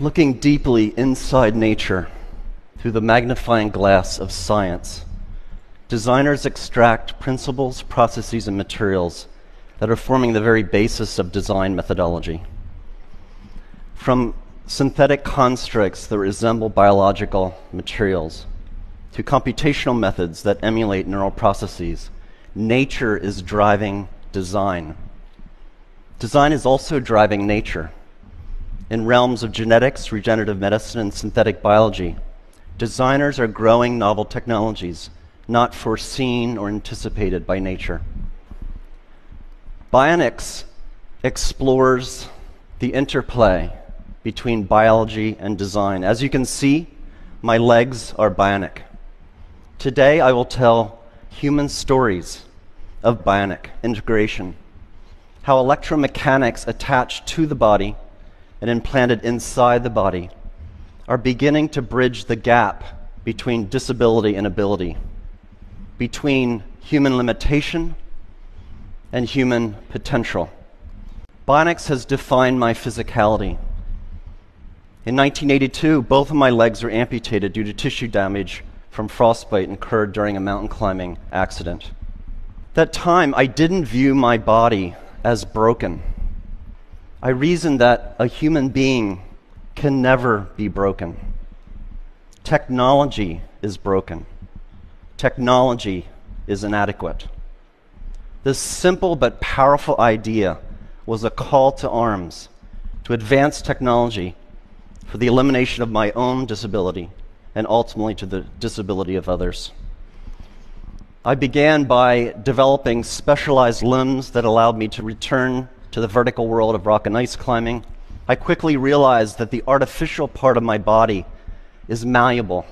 Looking deeply inside nature through the magnifying glass of science, designers extract principles, processes, and materials that are forming the very basis of design methodology. From synthetic constructs that resemble biological materials to computational methods that emulate neural processes, nature is driving design. Design is also driving nature in realms of genetics, regenerative medicine, and synthetic biology. Designers are growing novel technologies not foreseen or anticipated by nature. Bionics explores the interplay between biology and design. As you can see, my legs are bionic. Today, I will tell human stories of bionic integration, how electromechanics attach to the body and implanted inside the body are beginning to bridge the gap between disability and ability, between human limitation and human potential. Bionics has defined my physicality. In 1982, both of my legs were amputated due to tissue damage from frostbite incurred during a mountain climbing accident. That time, I didn't view my body as broken. I reasoned that a human being can never be broken. Technology is broken. Technology is inadequate. This simple but powerful idea was a call to arms to advance technology for the elimination of my own disability and ultimately to the disability of others. I began by developing specialized limbs that allowed me to return to the vertical world of rock and ice climbing, I quickly realized that the artificial part of my body is malleable,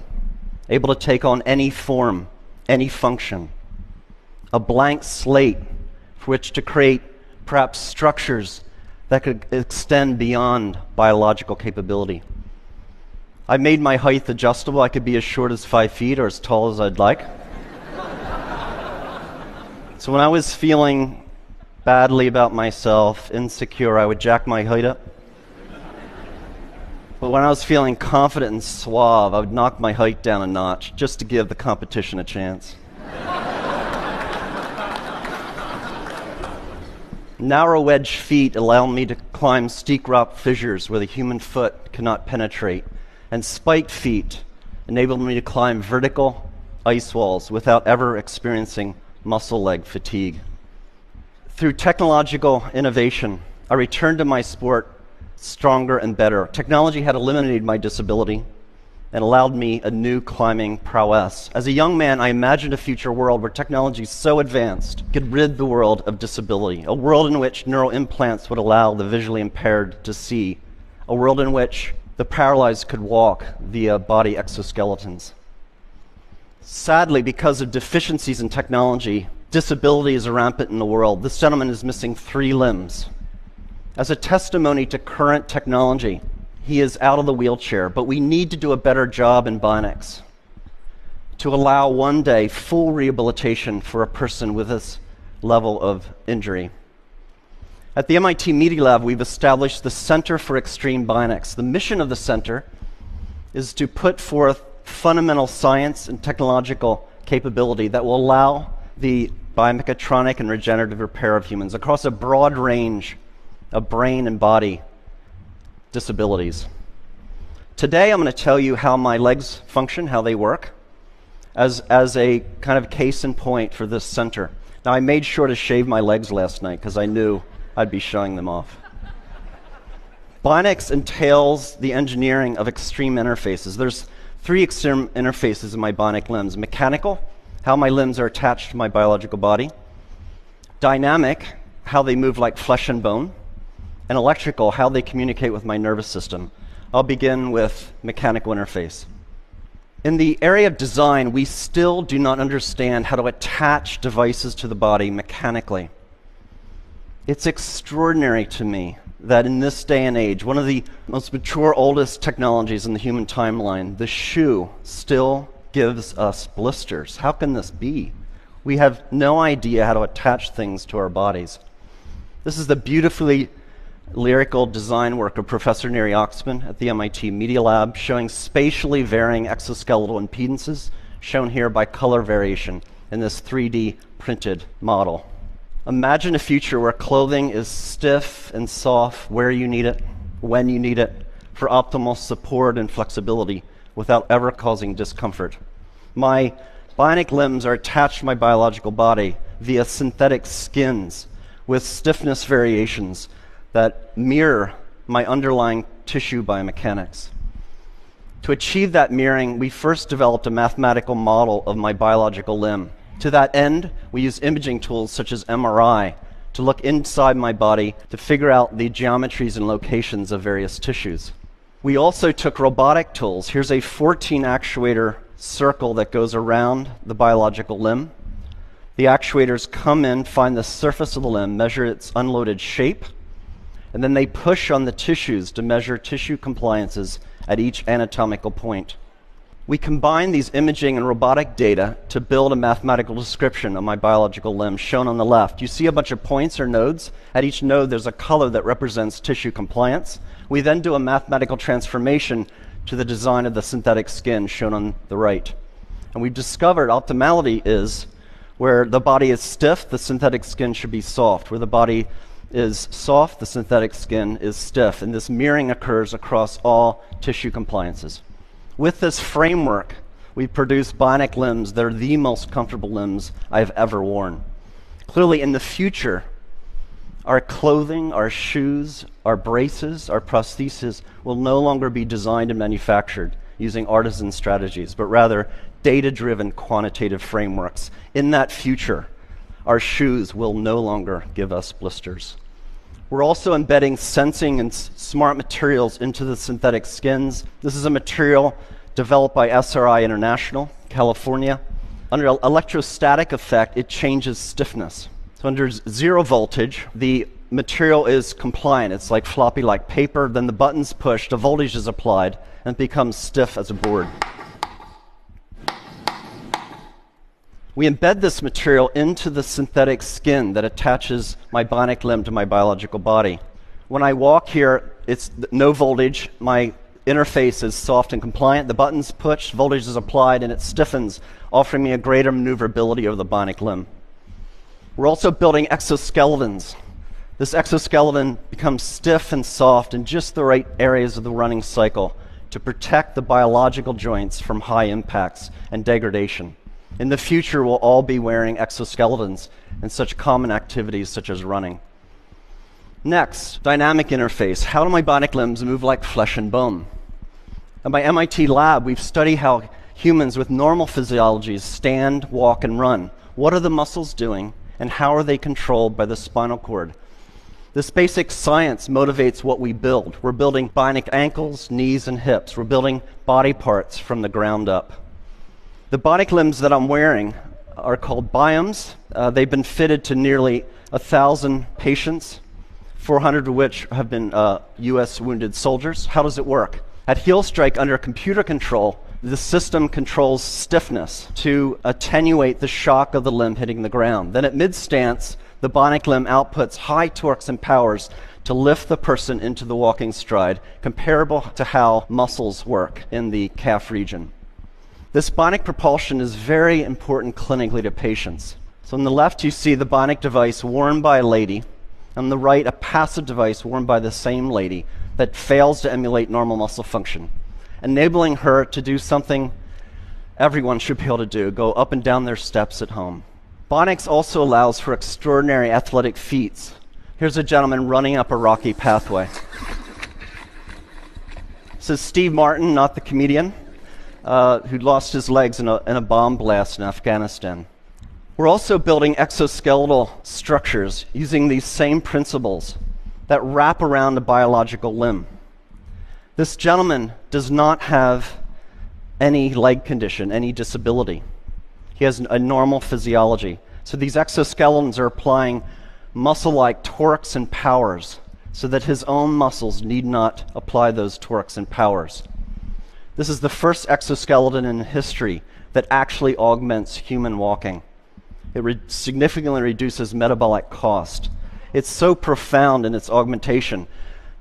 able to take on any form, any function. A blank slate for which to create perhaps structures that could extend beyond biological capability. I made my height adjustable. I could be as short as five feet or as tall as I'd like. so when I was feeling badly about myself, insecure, I would jack my height up. But when I was feeling confident and suave, I would knock my height down a notch just to give the competition a chance. Narrow wedge feet allow me to climb steep rock fissures where the human foot cannot penetrate, and spiked feet enable me to climb vertical ice walls without ever experiencing muscle leg fatigue. Through technological innovation, I returned to my sport stronger and better. Technology had eliminated my disability and allowed me a new climbing prowess. As a young man, I imagined a future world where technology so advanced could rid the world of disability, a world in which neural implants would allow the visually impaired to see, a world in which the paralyzed could walk via body exoskeletons. Sadly, because of deficiencies in technology, disability is rampant in the world. This gentleman is missing three limbs. As a testimony to current technology, he is out of the wheelchair, but we need to do a better job in Bionics to allow one day full rehabilitation for a person with this level of injury. At the MIT Media Lab, we've established the Center for Extreme Bionics. The mission of the center is to put forth fundamental science and technological capability that will allow the biomechatronic and regenerative repair of humans across a broad range of brain and body disabilities. Today, I'm going to tell you how my legs function, how they work, as, as a kind of case in point for this center. Now, I made sure to shave my legs last night because I knew I'd be showing them off. Bionics entails the engineering of extreme interfaces. There's three extreme interfaces in my bionic limbs mechanical, how my limbs are attached to my biological body, dynamic, how they move like flesh and bone, and electrical, how they communicate with my nervous system. I'll begin with mechanical interface. In the area of design, we still do not understand how to attach devices to the body mechanically. It's extraordinary to me that in this day and age, one of the most mature, oldest technologies in the human timeline, the shoe, still gives us blisters. How can this be? We have no idea how to attach things to our bodies. This is the beautifully lyrical design work of Professor Neri Oxman at the MIT Media Lab showing spatially varying exoskeletal impedances, shown here by color variation in this 3D printed model. Imagine a future where clothing is stiff and soft where you need it, when you need it, for optimal support and flexibility without ever causing discomfort. My bionic limbs are attached to my biological body via synthetic skins with stiffness variations that mirror my underlying tissue biomechanics. To achieve that mirroring, we first developed a mathematical model of my biological limb. To that end, we use imaging tools such as MRI to look inside my body to figure out the geometries and locations of various tissues. We also took robotic tools. Here's a 14 actuator circle that goes around the biological limb. The actuators come in, find the surface of the limb, measure its unloaded shape, and then they push on the tissues to measure tissue compliances at each anatomical point. We combine these imaging and robotic data to build a mathematical description of my biological limb, shown on the left. You see a bunch of points or nodes. At each node, there's a color that represents tissue compliance. We then do a mathematical transformation to the design of the synthetic skin, shown on the right. And we've discovered optimality is where the body is stiff, the synthetic skin should be soft. Where the body is soft, the synthetic skin is stiff. And this mirroring occurs across all tissue compliances. With this framework, we produce bionic limbs that are the most comfortable limbs I've ever worn. Clearly, in the future, our clothing, our shoes, our braces, our prostheses will no longer be designed and manufactured using artisan strategies, but rather data driven quantitative frameworks. In that future, our shoes will no longer give us blisters. We're also embedding sensing and smart materials into the synthetic skins. This is a material developed by SRI International, California. Under electrostatic effect, it changes stiffness. So, under zero voltage, the material is compliant. It's like floppy like paper. Then the button's pushed, a voltage is applied, and it becomes stiff as a board. We embed this material into the synthetic skin that attaches my bionic limb to my biological body. When I walk here, it's no voltage. My interface is soft and compliant. The button's pushed, voltage is applied, and it stiffens, offering me a greater maneuverability of the bionic limb. We're also building exoskeletons. This exoskeleton becomes stiff and soft in just the right areas of the running cycle to protect the biological joints from high impacts and degradation. In the future, we'll all be wearing exoskeletons in such common activities such as running. Next, dynamic interface. How do my bionic limbs move like flesh and bone? At my MIT lab, we've studied how humans with normal physiologies stand, walk, and run. What are the muscles doing, and how are they controlled by the spinal cord? This basic science motivates what we build. We're building bionic ankles, knees, and hips. We're building body parts from the ground up. The bionic limbs that I'm wearing are called BiOMs. Uh, they've been fitted to nearly a thousand patients, 400 of which have been uh, U.S. wounded soldiers. How does it work? At heel strike, under computer control, the system controls stiffness to attenuate the shock of the limb hitting the ground. Then at mid stance, the bionic limb outputs high torques and powers to lift the person into the walking stride, comparable to how muscles work in the calf region. This bionic propulsion is very important clinically to patients. So on the left, you see the bionic device worn by a lady. On the right, a passive device worn by the same lady that fails to emulate normal muscle function, enabling her to do something everyone should be able to do go up and down their steps at home. Bionics also allows for extraordinary athletic feats. Here's a gentleman running up a rocky pathway. This is Steve Martin, not the comedian uh, who lost his legs in a, in a bomb blast in Afghanistan. We're also building exoskeletal structures using these same principles that wrap around a biological limb. This gentleman does not have any leg condition, any disability. He has a normal physiology. So these exoskeletons are applying muscle like torques and powers so that his own muscles need not apply those torques and powers. This is the first exoskeleton in history that actually augments human walking. It re- significantly reduces metabolic cost. It's so profound in its augmentation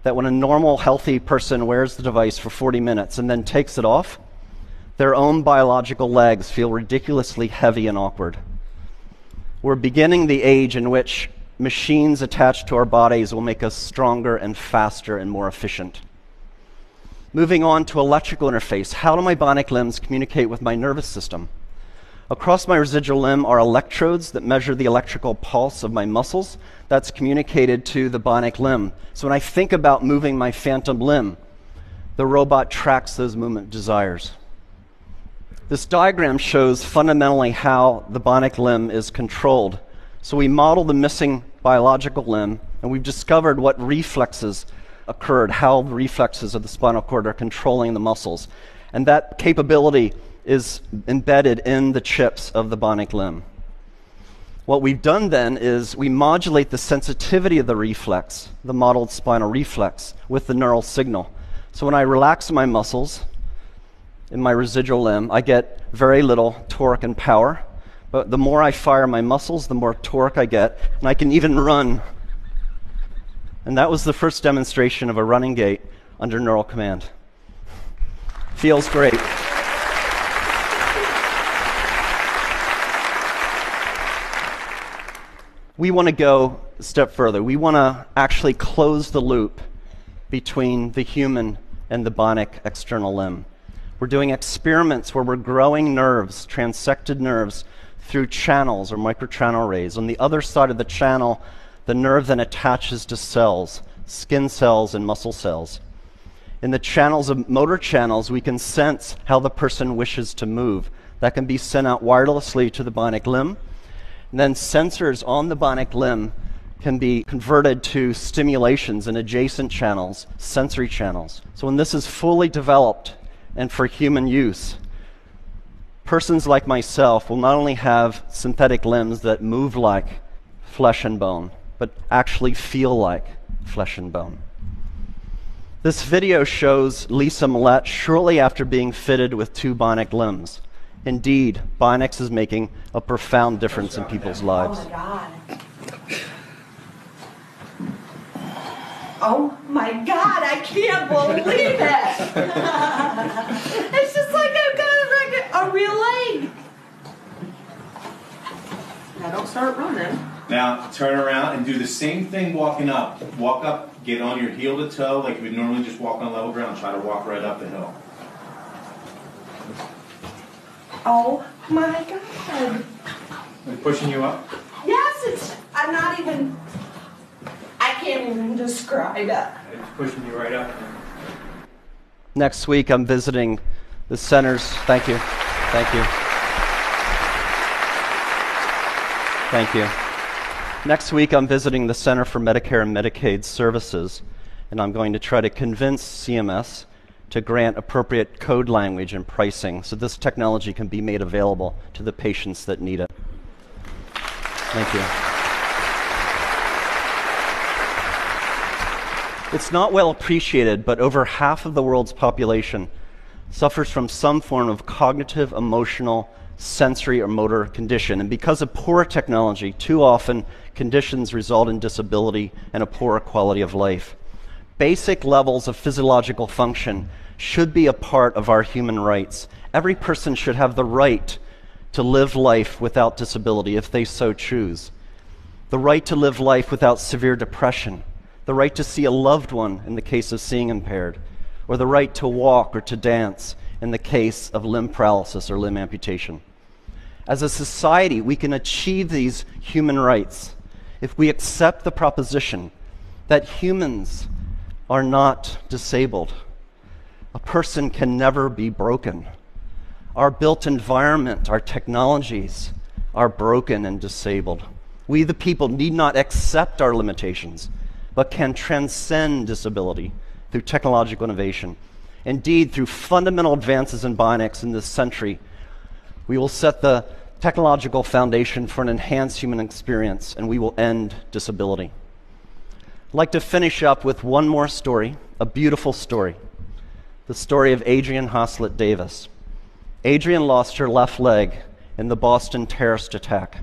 that when a normal, healthy person wears the device for 40 minutes and then takes it off, their own biological legs feel ridiculously heavy and awkward. We're beginning the age in which machines attached to our bodies will make us stronger and faster and more efficient. Moving on to electrical interface. How do my bionic limbs communicate with my nervous system? Across my residual limb are electrodes that measure the electrical pulse of my muscles that's communicated to the bionic limb. So when I think about moving my phantom limb, the robot tracks those movement desires. This diagram shows fundamentally how the bionic limb is controlled. So we model the missing biological limb, and we've discovered what reflexes occurred, how the reflexes of the spinal cord are controlling the muscles. And that capability is embedded in the chips of the bionic limb. What we've done then is we modulate the sensitivity of the reflex, the modeled spinal reflex, with the neural signal. So when I relax my muscles in my residual limb, I get very little torque and power. But the more I fire my muscles, the more torque I get, and I can even run and that was the first demonstration of a running gait under neural command. Feels great. We want to go a step further. We want to actually close the loop between the human and the bionic external limb. We're doing experiments where we're growing nerves, transected nerves, through channels or microchannel arrays. On the other side of the channel, the nerve then attaches to cells, skin cells and muscle cells. In the channels of motor channels, we can sense how the person wishes to move. That can be sent out wirelessly to the bionic limb. And then sensors on the bionic limb can be converted to stimulations in adjacent channels, sensory channels. So when this is fully developed and for human use, persons like myself will not only have synthetic limbs that move like flesh and bone, but actually feel like flesh and bone. This video shows Lisa Millette shortly after being fitted with two bionic limbs. Indeed, Bionics is making a profound difference in people's lives. Oh my God. Oh my God, I can't believe it. it's just like I've got a, a real leg. Now don't start running. Now turn around and do the same thing walking up. Walk up, get on your heel to toe like you would normally just walk on level ground. Try to walk right up the hill. Oh my God. Are pushing you up? Yes, it's, I'm not even, I can't even describe it. It's pushing you right up. Next week, I'm visiting the centers. Thank you. Thank you. Thank you. Next week, I'm visiting the Center for Medicare and Medicaid Services, and I'm going to try to convince CMS to grant appropriate code language and pricing so this technology can be made available to the patients that need it. Thank you. It's not well appreciated, but over half of the world's population suffers from some form of cognitive, emotional, sensory, or motor condition. And because of poor technology, too often conditions result in disability and a poorer quality of life. Basic levels of physiological function should be a part of our human rights. Every person should have the right to live life without disability if they so choose. The right to live life without severe depression. The right to see a loved one in the case of seeing impaired. Or the right to walk or to dance in the case of limb paralysis or limb amputation. As a society, we can achieve these human rights if we accept the proposition that humans are not disabled. A person can never be broken. Our built environment, our technologies are broken and disabled. We, the people, need not accept our limitations, but can transcend disability through technological innovation. Indeed, through fundamental advances in bionics in this century, we will set the technological foundation for an enhanced human experience, and we will end disability. I'd like to finish up with one more story, a beautiful story the story of Adrianne Haslet Davis. Adrianne lost her left leg in the Boston terrorist attack.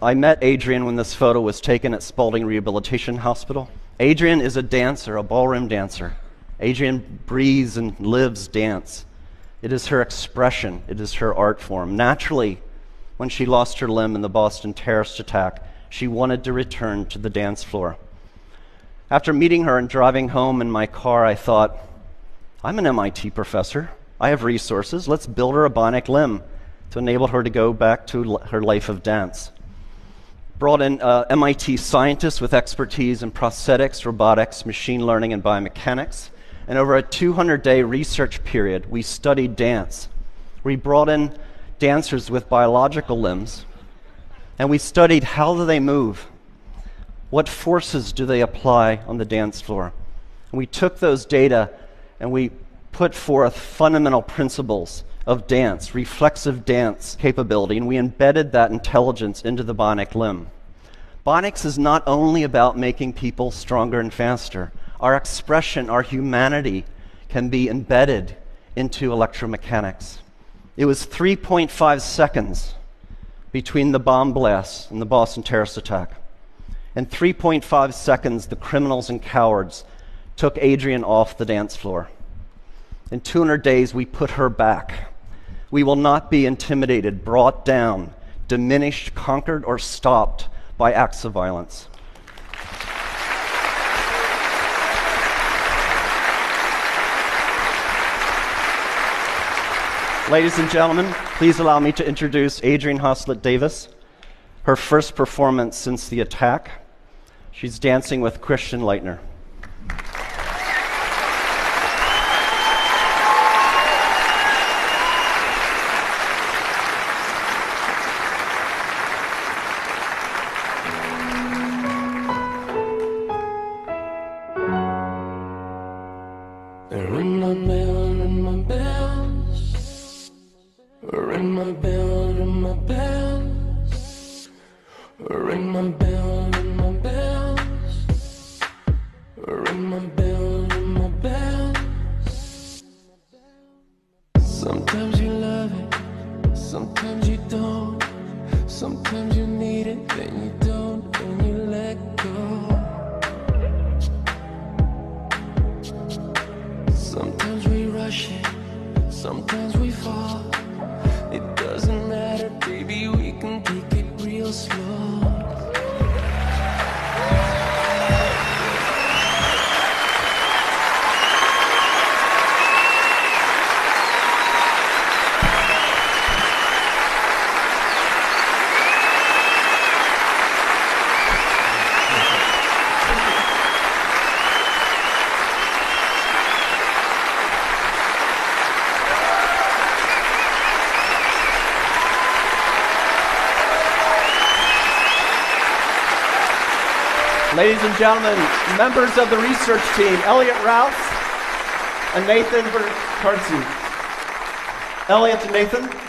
I met Adrianne when this photo was taken at Spaulding Rehabilitation Hospital. Adrianne is a dancer, a ballroom dancer. Adrianne breathes and lives dance. It is her expression, it is her art form. Naturally, when she lost her limb in the Boston terrorist attack, she wanted to return to the dance floor. After meeting her and driving home in my car, I thought, I'm an MIT professor. I have resources. Let's build her a bionic limb to enable her to go back to her life of dance. Brought in uh, MIT scientists with expertise in prosthetics, robotics, machine learning, and biomechanics. And over a 200 day research period, we studied dance. We brought in dancers with biological limbs, and we studied how do they move? What forces do they apply on the dance floor? And we took those data and we put forth fundamental principles of dance, reflexive dance capability, and we embedded that intelligence into the bionic limb. Bionics is not only about making people stronger and faster. Our expression, our humanity, can be embedded into electromechanics. It was 3.5 seconds between the bomb blasts and the Boston terrorist attack. In 3.5 seconds, the criminals and cowards took Adrianne off the dance floor. In 200 days, we put her back. We will not be intimidated, brought down, diminished, conquered, or stopped by acts of violence. Ladies and gentlemen, please allow me to introduce Adrianne Haslet Davis, her first performance since the attack. She's dancing with Christian Lightner. Ring my bell, ring my bell, ring my bell. Ladies and gentlemen, members of the research team, Elliot Rouse and Nathan Verkartzi. Elliot and Nathan.